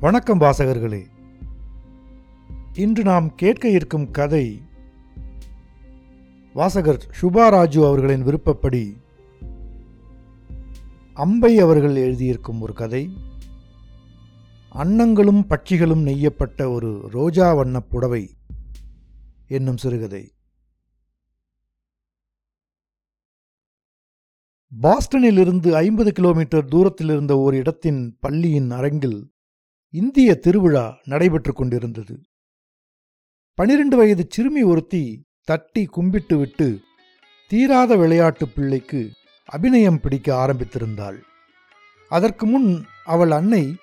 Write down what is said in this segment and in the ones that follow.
வணக்கம் வாசகர்களே. இன்று நாம் கேட்க இருக்கும் கதை வாசகர் சுபா ராஜு அவர்களின் விருப்பப்படி அம்பை அவர்கள் எழுதியிருக்கும் ஒரு கதை. அன்னங்களும் பட்சிகளும் நெய்யப்பட்ட ஒரு ரோஜா வண்ண புடவை என்னும் சிறுகதை. பாஸ்டனிலிருந்து ஐம்பது கிலோமீட்டர் தூரத்தில் இருந்த ஓர் இடத்தின் பள்ளியின் அரங்கில் இந்திய திருவிழா நடைபெற்றுக் கொண்டிருந்தது. பனிரெண்டு வயது சிறுமி ஒருத்தி தட்டி கும்பிட்டு விட்டு தீராத விளையாட்டு பிள்ளைக்கு அபிநயம் பிடிக்க ஆரம்பித்திருந்தாள். அதற்கு முன் அவள் அன்னை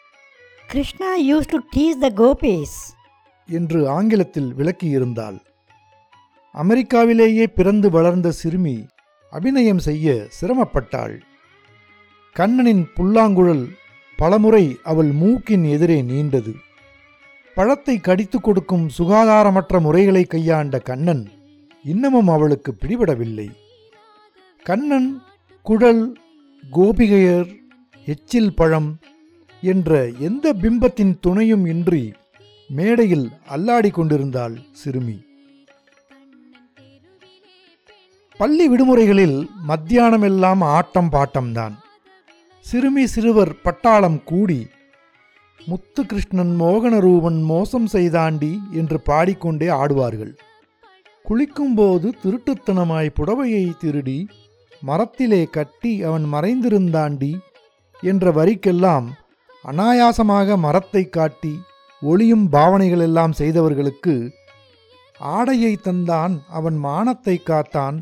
Krishna used to tease the gopis. என்று ஆங்கிலத்தில் விளக்கியிருந்தாள். அமெரிக்காவிலேயே பிறந்து வளர்ந்த சிறுமி அபிநயம் செய்ய சிரமப்பட்டாள். கண்ணனின் புல்லாங்குழல் பலமுறை அவள் மூக்கின் எதிரே நீண்டது. பழத்தை கடித்து கொடுக்கும் சுகாதாரமற்ற முறைகளை கையாண்ட கண்ணன் இன்னமும் அவளுக்கு பிடிபடவில்லை. கண்ணன் குழல் கோபிகையர் எச்சில் பழம் என்ற எந்த பிம்பத்தின் துணையும் இன்றி மேடையில் அல்லாடிக் கொண்டிருந்தாள் சிறுமி. பள்ளி விடுமுறைகளில் மத்தியானமெல்லாம் ஆட்டம் பாட்டம்தான். சிறுமி சிறுவர் பட்டாளம் கூடி முத்துகிருஷ்ணன் மோகனரூபன் மோசம் செய்தாண்டி என்று பாடிக்கொண்டே ஆடுவார்கள். குளிக்கும்போது திருட்டுத்தனமாய் புடவையை திருடி மரத்திலே கட்டி அவன் மறைந்திருந்தாண்டி என்ற வரிக்கெல்லாம் அனாயாசமாக மரத்தை காட்டி ஒளியும் பாவனைகளெல்லாம் செய்தவர்களுக்கு ஆடையை தந்தான் அவன் மானத்தை காத்தான்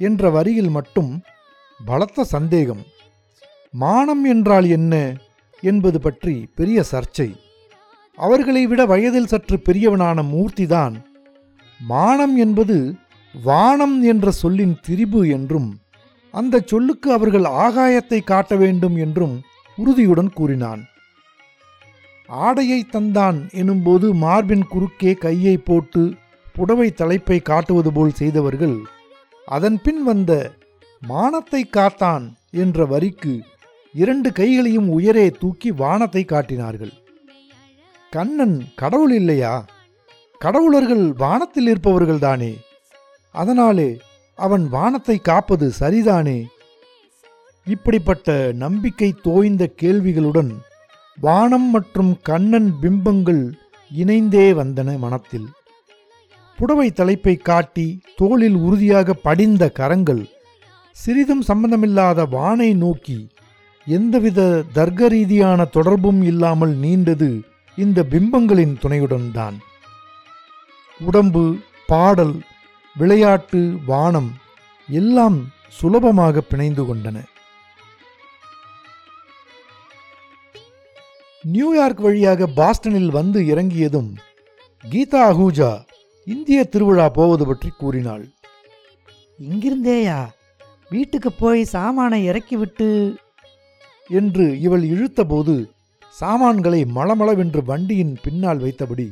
என்ற வரியில் மட்டும் பலத்த சந்தேகம். மானம் என்றால் என்ன என்பது பற்றி பெரிய சர்ச்சை. அவர்களை விட வயதில் சற்று பெரியவனான மூர்த்திதான். மானம் என்பது வானம் என்ற சொல்லின் திரிபு என்றும் அந்த சொல்லுக்கு அவர்கள் ஆகாயத்தை காட்ட வேண்டும் என்றும் உறுதியுடன் கூறினான். ஆடையை தந்தான் எனும்போது மார்பின் குறுக்கே கையை போட்டு புடவை தலைப்பை காட்டுவது போல் செய்தவர்கள் அதன் பின் வந்த மானத்தை காத்தான் என்ற வரிக்கு இரண்டு கைகளையும் உயரே தூக்கி வானத்தை காட்டினார்கள். கண்ணன் கடவுள் இல்லையா? கடவுளர்கள் வானத்தில் இருப்பவர்கள்தானே? அதனாலே அவன் வானத்தை காப்பது சரிதானே? இப்படிப்பட்ட நம்பிக்கை தோய்ந்த கேள்விகளுடன் வானம் மற்றும் கண்ணன் பிம்பங்கள் இணைந்தே வந்தன மனத்தில். புடவை தலைப்பை காட்டி தோளில் உறுதியாக படிந்த கரங்கள் சிறிதும் சம்பந்தமில்லாத வானை நோக்கி எந்தவித தர்க்க ரீதியான தொடர்பும் இல்லாமல் நீண்டது இந்த பிம்பங்களின் துணையுடன் தான் உடம்பு பாடல் விளையாட்டு வானம் எல்லாம் சுலபமாக பிணைந்து கொண்டன. நியூயார்க் வழியாக பாஸ்டனில் வந்து இறங்கியதும் கீதா அஹூஜா இந்திய திருவிழா போவது பற்றி கூறினாள். இங்கிருந்தேயா? வீட்டுக்கு போய் சாமானை இறக்கிவிட்டு என்று இவள் இழுத்தபோது சாமான்களை மளமளவென்று வண்டியின் பின்னால் வைத்தபடி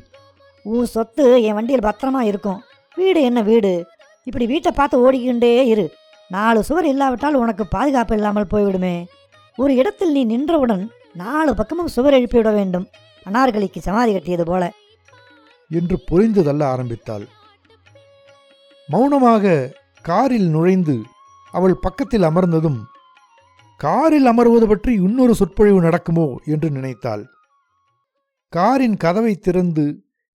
உன் சொத்து என் வண்டியில் பத்திரமா இருக்கும். வீடு என்ன வீடு? இப்படி வீட்டை பார்த்து ஓடிக்கிண்டே இரு. நாலு சுவர் இல்லாவிட்டால் உனக்கு பாதுகாப்பு இல்லாமல் போய்விடுமே. ஒரு இடத்தில் நீ நின்றவுடன் நாலு பக்கமும் சுவர் எழுப்பிவிட வேண்டும். அனார்கலிக்கு சமாதி கட்டியது போல. என்று பொறிந்து தள்ள ஆரம்பித்தாள். மௌனமாக காரில் நுழைந்து அவள் பக்கத்தில் அமர்ந்ததும் காரில் அமர்வது பற்றி இன்னொரு சொற்பொழிவு நடக்குமோ என்று நினைத்தாள். காரின் கதவை திறந்து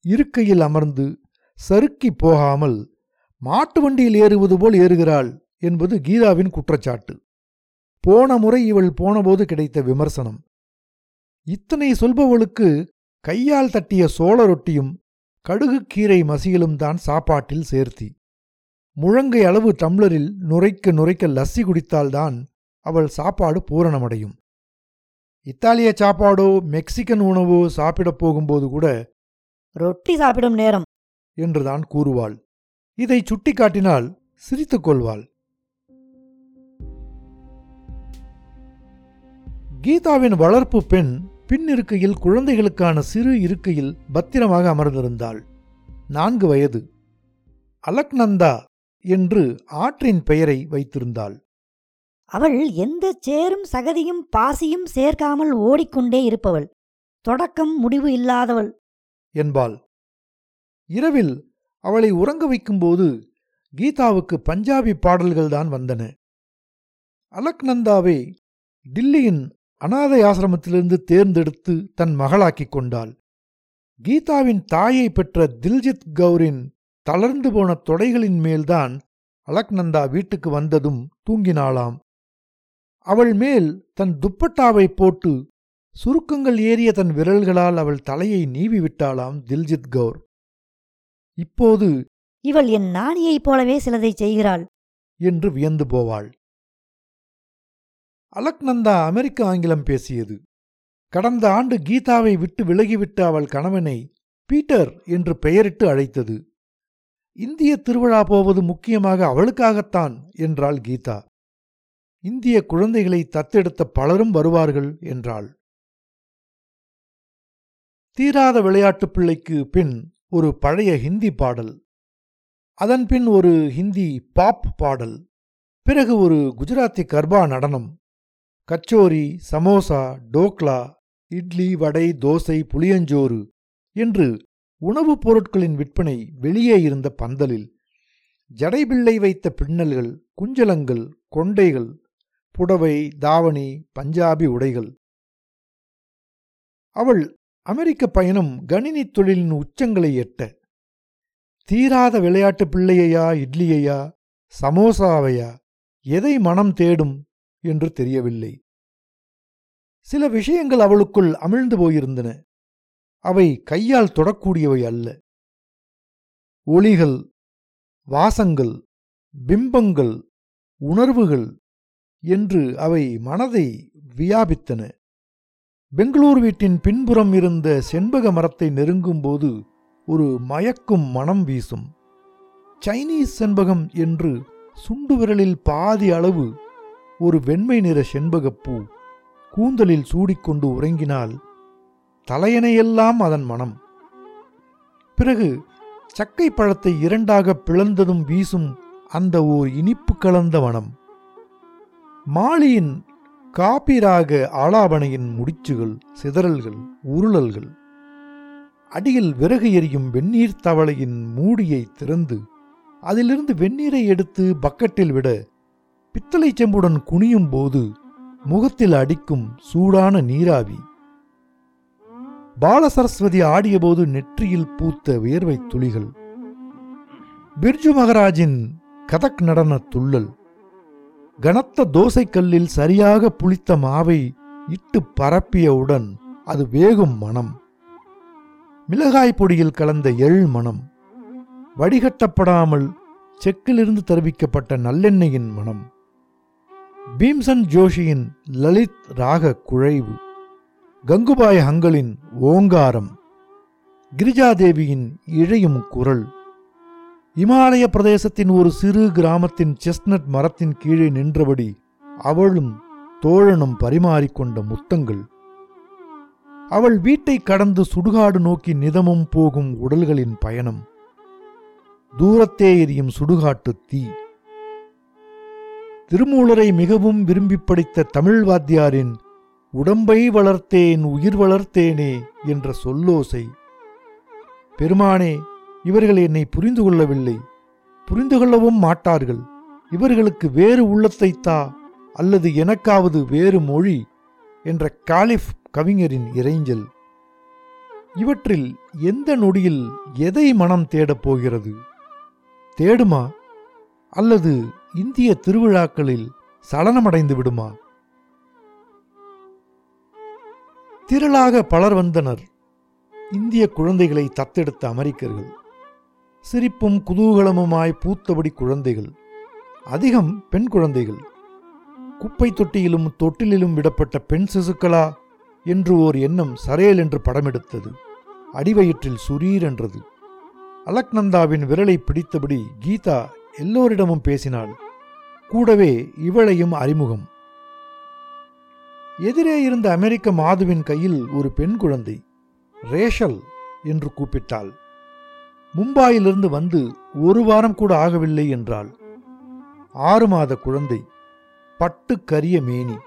இருக்கையில் அமர்ந்து சறுக்கி போகாமல் மாட்டு வண்டியில் ஏறுவது போல் ஏறுகிறாள் என்பது கீதாவின் குற்றச்சாட்டு. போன முறை இவள் போனபோது கிடைத்த விமர்சனம். இத்தனை சொல்பவளுக்கு கையால் தட்டிய சோள ரொட்டியும் கடுகு கீரை மசியலும் தான் சாப்பாட்டில் சேர்த்தி. முழங்கை அளவு டம்ளரில் நுரைக்க நுரைக்க லஸ்ஸி குடித்தால்தான் அவள் சாப்பாடு பூரணமடையும். இத்தாலிய சாப்பாடோ மெக்சிகன் உணவோ சாப்பிடப் போகும்போது கூட ரொட்டி சாப்பிடும் நேரம். என்றுதான் கூறுவாள். இதை சுட்டிக்காட்டினால் சிரித்துக் கொள்வாள். கீதாவின் வளர்ப்பு பெண் பின் இருக்கையில் குழந்தைகளுக்கான சிறு இருக்கையில் பத்திரமாக அமர்ந்திருந்தாள். நான்கு வயது. அலக்நந்தா என்று ஆற்றின் பெயரை வைத்திருந்தாள். அவள் எந்த சேரும் சகதியும் பாசியும் சேர்க்காமல் ஓடிக்கொண்டே இருப்பவள். தொடக்கம் முடிவு இல்லாதவள். என்பாள். இரவில் அவளை உறங்க வைக்கும்போது கீதாவுக்கு பஞ்சாபி பாடல்கள்தான் வந்தன. அலக்நந்தாவை டில்லியின் அனாதை ஆசிரமத்திலிருந்து தேர்ந்தெடுத்து தன் மகளாக்கிக் கொண்டாள். கீதாவின் தாயை பெற்ற தில்ஜித் கௌரின் தளர்ந்து போன தொடைகளின் மேல்தான் அலக்நந்தா வீட்டுக்கு வந்ததும் தூங்கினாளாம். அவள் மேல் தன் துப்பட்டாவை போட்டு சுருக்கங்கள் ஏறிய தன் விரல்களால் அவள் தலையை நீவி விட்டாளாம் தில்ஜித் கௌர். இப்போது இவள் என் நாணியைப் போலவே சிலதை செய்கிறாள். என்று வியந்து போவாள். அலக்நந்தா அமெரிக்க ஆங்கிலம் பேசியது. கடந்த ஆண்டு கீதாவை விட்டு விலகிவிட்ட அவள் கணவனை பீட்டர் என்று பெயரிட்டு அழைத்தது. இந்திய திருவிழா போவது முக்கியமாக அவளுக்காகத்தான் என்றாள் கீதா. இந்திய குழந்தைகளை தத்தெடுத்த பலரும் வருவார்கள் என்றாள். தீராத விளையாட்டுப் பிள்ளைக்கு பின் ஒரு பழைய ஹிந்தி பாடல். அதன் பின் ஒரு ஹிந்தி பாப் பாடல். பிறகு ஒரு குஜராத்தி கர்பா நடனம். கச்சோரி சமோசா டோக்லா இட்லி வடை தோசை புளியஞ்சோறு என்று உணவுப் பொருட்களின் விற்பனை வெளியே இருந்த பந்தலில். ஜடைபிள்ளை வைத்த பின்னல்கள் குஞ்சலங்கள் கொண்டைகள் புடவை தாவணி பஞ்சாபி உடைகள். அவள் அமெரிக்க பயணம் கணினி தொழிலின் உச்சங்களை எட்ட. தீராத விளையாட்டு பிள்ளையையா இட்லியையா சமோசாவையா எதை மனம் தேடும் என்று தெரியவில்லை. சில விஷயங்கள் அவளுக்குள் அமிழ்ந்து போயிருந்தன. அவை கையால் தொடக்கூடியவை அல்ல. ஒளிகள் வாசங்கள் பிம்பங்கள் உணர்வுகள் என்று அவை மனதை வியாபித்தன. பெங்களூர் வீட்டின் பின்புறம் இருந்த செண்பக மரத்தை நெருங்கும்போது ஒரு மயக்கும் மனம் வீசும். சைனீஸ் செண்பகம் என்று சுண்டு விரலில் பாதி அளவு ஒரு வெண்மை நிற செண்பகப்பூ கூந்தலில் சூடிக்கொண்டு உறங்கினால் தலையணையெல்லாம் அதன் மனம். பிறகு சக்கை பழத்தை இரண்டாக பிளந்ததும் வீசும் அந்த ஓர் இனிப்பு கலந்த மனம். மாலியின் காபிராக ஆலாபனையின் முடிச்சுகள் சிதறல்கள் உருளல்கள். அடியில் விறகு எரியும் வெந்நீர் தவளையின் மூடியை திறந்து அதிலிருந்து வெந்நீரை எடுத்து பக்கெட்டில் விட பித்தளை செம்புடன் குனியும் போது முகத்தில் அடிக்கும் சூடான நீராவி. பாலசரஸ்வதி ஆடியபோது நெற்றியில் பூத்த வியர்வை துளிகள். பிர்ஜு மகராஜின் கதக் நடன துள்ளல். கனத்த தோசைக்கல்லில் சரியாக புளித்த மாவை இட்டு பரப்பியவுடன் அது வேகும் மனம் மிளகாய் பொடியில் கலந்த எள் மனம் வடிகட்டப்படாமல் செக்கிலிருந்து தருவிக்கப்பட்ட நல்லெண்ணெயின் மனம் பீம்சன் ஜோஷியின் லலித் ராக குழைவு. கங்குபாய் ஹங்கலின் ஓங்காரம். கிரிஜாதேவியின் இழையும் குரல். இமாலய பிரதேசத்தின் ஒரு சிறு கிராமத்தின் செஸ்னட் மரத்தின் கீழே நின்றபடி அவளும் தோழனும் பரிமாறிக்கொண்ட முத்தங்கள். அவள் வீட்டை கடந்து சுடுகாடு நோக்கி நிதமும் போகும் உடல்களின் பயணம். தூரத்தே எரியும் சுடுகாட்டு தீ. திருமூலரை மிகவும் விரும்பி படித்த தமிழ் வாத்தியாரின் உடம்பை வளர்த்தேன் உயிர் வளர்த்தேனே என்ற சொல்லோசை. பெருமானே இவர்கள் என்னை புரிந்து கொள்ளவில்லை. புரிந்து கொள்ளவும் மாட்டார்கள். இவர்களுக்கு வேறு உள்ளத்தை தா அல்லது எனக்காவது வேறு மொழி என்ற காலிஃப் கவிஞரின் இறைஞ்சல். இவற்றில் எந்த நொடியில் எதை மனம் தேடப் போகிறது? தேடுமா? அல்லது இந்திய திருவிழாக்களில் சலனமடைந்து விடுமா? திரளாக பலர் வந்தனர். இந்திய குழந்தைகளை தத்தெடுத்த அமெரிக்கர்கள். சிரிப்பும் குதூகலமுமாய் பூத்தபடி குழந்தைகள். அதிகம் பெண் குழந்தைகள். குப்பை தொட்டியிலும் தொட்டிலிலும் விடப்பட்ட பெண் சிசுக்களா? என்று ஓர் எண்ணம் சரேல் என்று படமெடுத்தது. அடிவயிற்றில் சுரீர் என்றது. அலக்நந்தாவின் விரலை பிடித்தபடி கீதா எல்லோரிடமும் பேசினாள். கூடவே இவளையும் அறிமுகம். எதிரே இருந்த அமெரிக்க மாதுவின் கையில் ஒரு பெண் குழந்தை. ரேஷல் என்று கூப்பிட்டாள். மும்பாயிலிருந்து வந்து ஒரு வாரம் கூட ஆகவில்லை என்றால் ஆறு மாத குழந்தை பட்டு கரிய மேனி.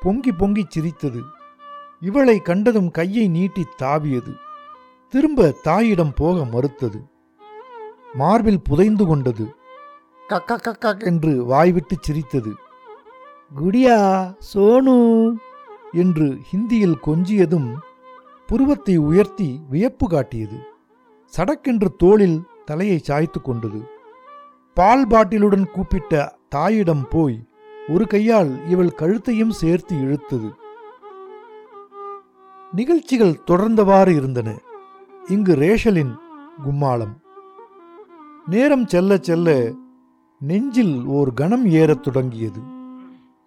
பொங்கி பொங்கி சிரித்தது. இவளை கண்டதும் கையை நீட்டி தாவியது. திரும்ப தாயிடம் போக மறுத்தது. மார்பில் புதைந்து கொண்டது. கக்க கக்க என்று வாய்விட்டு சிரித்தது. குடியா சோனு என்று ஹிந்தியில் கொஞ்சியதும் புருவத்தை உயர்த்தி வியப்பு காட்டியது. சடக்கென்று தோளில் தலையை சாய்த்து கொண்டது. பால் பாட்டிலுடன் கூப்பிட்ட தாயிடம் போய் ஒரு கையால் இவள் கழுத்தையும் சேர்த்து இழுத்தது. நிகழ்ச்சிகள் தொடர்ந்தவாறு இருந்தன. இங்கு ரேஷலின் கும்மாளம். நேரம் செல்ல செல்ல நெஞ்சில் ஓர் கணம் ஏறத் தொடங்கியது.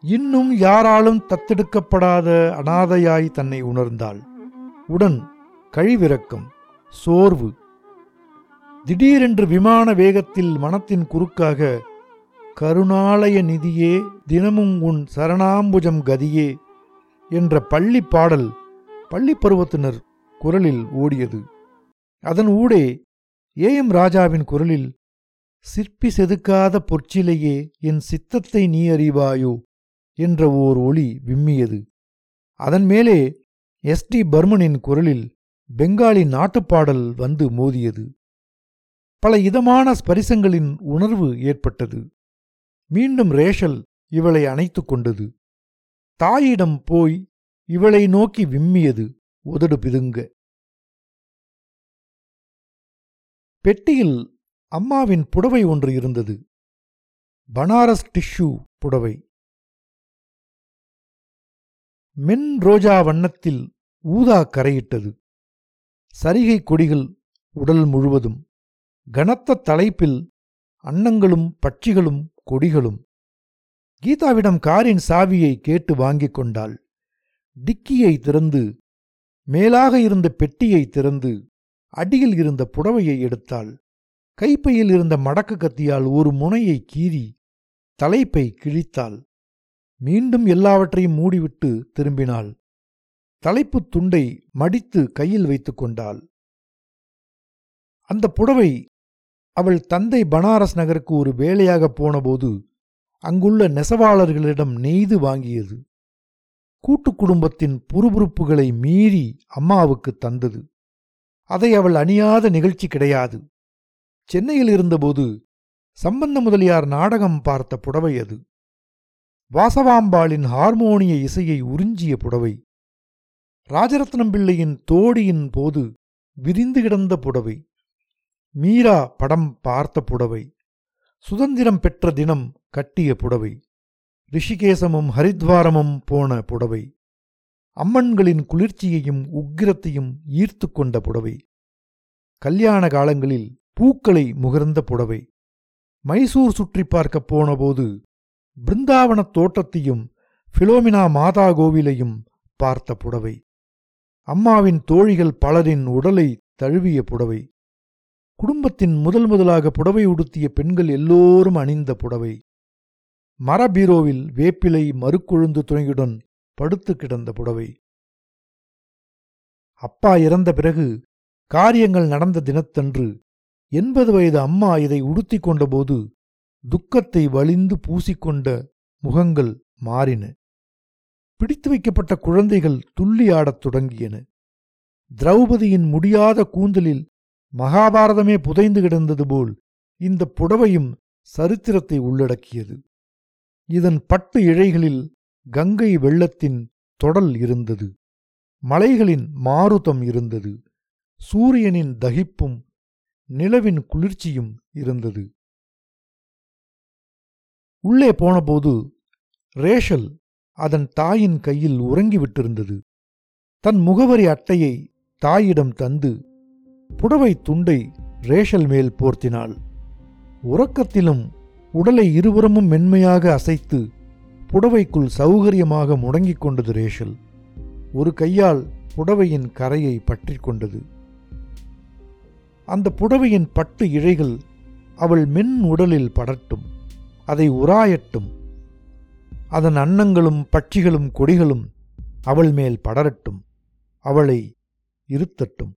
இன்னும் யாராலும் தத்தெடுக்கப்படாத அனாதையாய் தன்னை உணர்ந்தாள். உடன் கழிவிறக்கம் சோர்வு திடீரென்று விமான வேகத்தில் மனத்தின் குறுக்காக கருணாலய நிதியே தினமும் உன் சரணாம்புஜம் கதியே என்ற பள்ளி பாடல் பள்ளி பருவத்தினர் குரலில் ஓடியது. அதன் ஊடே ஏ. எம். ராஜாவின் குரலில் சிற்பி செதுக்காத பொற்சிலையே என் சித்தத்தை நீ அறிவாயோ என்ற ஓர் ஒளி விம்மியது. அதன் மேலே எஸ். டி. பர்மனின் குரலில் பெங்காலி நாட்டுப்பாடல் வந்து மோதியது. பல இதமான ஸ்பரிசங்களின் உணர்வு ஏற்பட்டது. மீண்டும் ரேஷல் இவளை அணைத்து கொண்டது. தாயிடம் போய் இவளை நோக்கி விம்மியது உதடு பிதுங்க. பெட்டியில் அம்மாவின் புடவை ஒன்று இருந்தது. பனாரஸ் டிஷ்யூ புடவை. மென் ரோஜா வண்ணத்தில் ஊதா கரையிட்டது. சரிகை கொடிகள் உடல் முழுவதும். கனத்த தலைப்பில் அன்னங்களும் பட்சிகளும் கொடிகளும். கீதாவிடம் காரின் சாவியை கேட்டு வாங்கிக் கொண்டாள். டிக்கியை திறந்து மேலாக இருந்த பெட்டியை திறந்து அடியில் இருந்த புடவையை எடுத்தாள். கைப்பையில் இருந்த மடக்கு கத்தியால் ஒரு முனையை கீறி தலைப்பை கிழித்தாள். மீண்டும் எல்லாவற்றையும் மூடிவிட்டு திரும்பினாள். தலைப்புத் துண்டை மடித்து கையில் வைத்துக் கொண்டாள். அந்த புடவை அவள் தந்தை பனாரஸ் நகருக்கு ஒரு வேலையாக போனபோது அங்குள்ள நெசவாளர்களிடம் நெய்து வாங்கியது. கூட்டு குடும்பத்தின் புறுபுறுப்புகளை மீறி அம்மாவுக்கு தந்தது. அதை அவள் அணியாத நிகழ்ச்சி கிடையாது. சென்னையில் இருந்தபோது சம்பந்த முதலியார் நாடகம் பார்த்த புடவை அது. வாசவாம்பாளின் ஹார்மோனிய இசையை உறிஞ்சிய புடவை. ராஜரத்னம் பிள்ளையின் தோடியின் போது விரிந்து கிடந்த புடவை. மீரா படம் பார்த்த புடவை. சுதந்திரம் பெற்ற தினம் கட்டிய புடவை. ரிஷிகேசமும் ஹரித்வாரமும் போன புடவை. அம்மன்களின் குளிர்ச்சியையும் உக்கிரத்தையும் ஈர்த்து கொண்ட புடவை. கல்யாண காலங்களில் பூக்களை முகர்ந்த புடவை. மைசூர் சுற்றி பார்க்கப் போனபோது பிருந்தாவனத் தோட்டத்தையும் பிலோமினா மாதா கோவிலையும் பார்த்த புடவை. அம்மாவின் தோழிகள் பலரின் உடலை தழுவிய புடவை. குடும்பத்தின் முதல் முதலாக புடவை உடுத்திய பெண்கள் எல்லோரும் அணிந்த புடவை. மரபீரோவில் வேப்பிலை மறுக்கொழுந்து துணையுடன் படுத்து கிடந்த புடவை. அப்பா இறந்த பிறகு காரியங்கள் நடந்த தினத்தன்று எண்பது வயது அம்மா இதை உடுத்தி கொண்டபோது துக்கத்தை வலிந்து பூசிக்கொண்ட முகங்கள் மாறின. பிடித்து வைக்கப்பட்ட குழந்தைகள் துள்ளி ஆடத் தொடங்கியன. திரௌபதியின் முடியாத கூந்தலில் மகாபாரதமே புதைந்து கிடந்தது போல் இந்த புடவையும் சரித்திரத்தை உள்ளடக்கியது. இதன் பட்டு இழைகளில் கங்கை வெள்ளத்தின் தொடல் இருந்தது. மலைகளின் மாருதம் இருந்தது. சூரியனின் தகிப்பும் நிலவின் குளிர்ச்சியும் இருந்தது. உள்ளே போனபோது ரேஷல் அதன் தாயின் கையில் உறங்கிவிட்டிருந்தது. தன் முகவரி அட்டையை தாயிடம் தந்து புடவை துண்டை ரேஷல் மேல் போர்த்தினாள். உறக்கத்திலும் உடலை இருபுறமும் மென்மையாக அசைத்து புடவைக்குள் சௌகரியமாக முடங்கிக் கொண்டது ரேஷல். ஒரு கையால் புடவையின் கரையை பற்றி கொண்டது. அந்த புடவையின் பட்டு இழைகள் அவள் மென் உடலில் படட்டும் அதை உராயட்டும். அதன் அன்னங்களும் பட்சிகளும் கொடிகளும் அவள் மேல் படரட்டும் அவளை இருத்தட்டும்.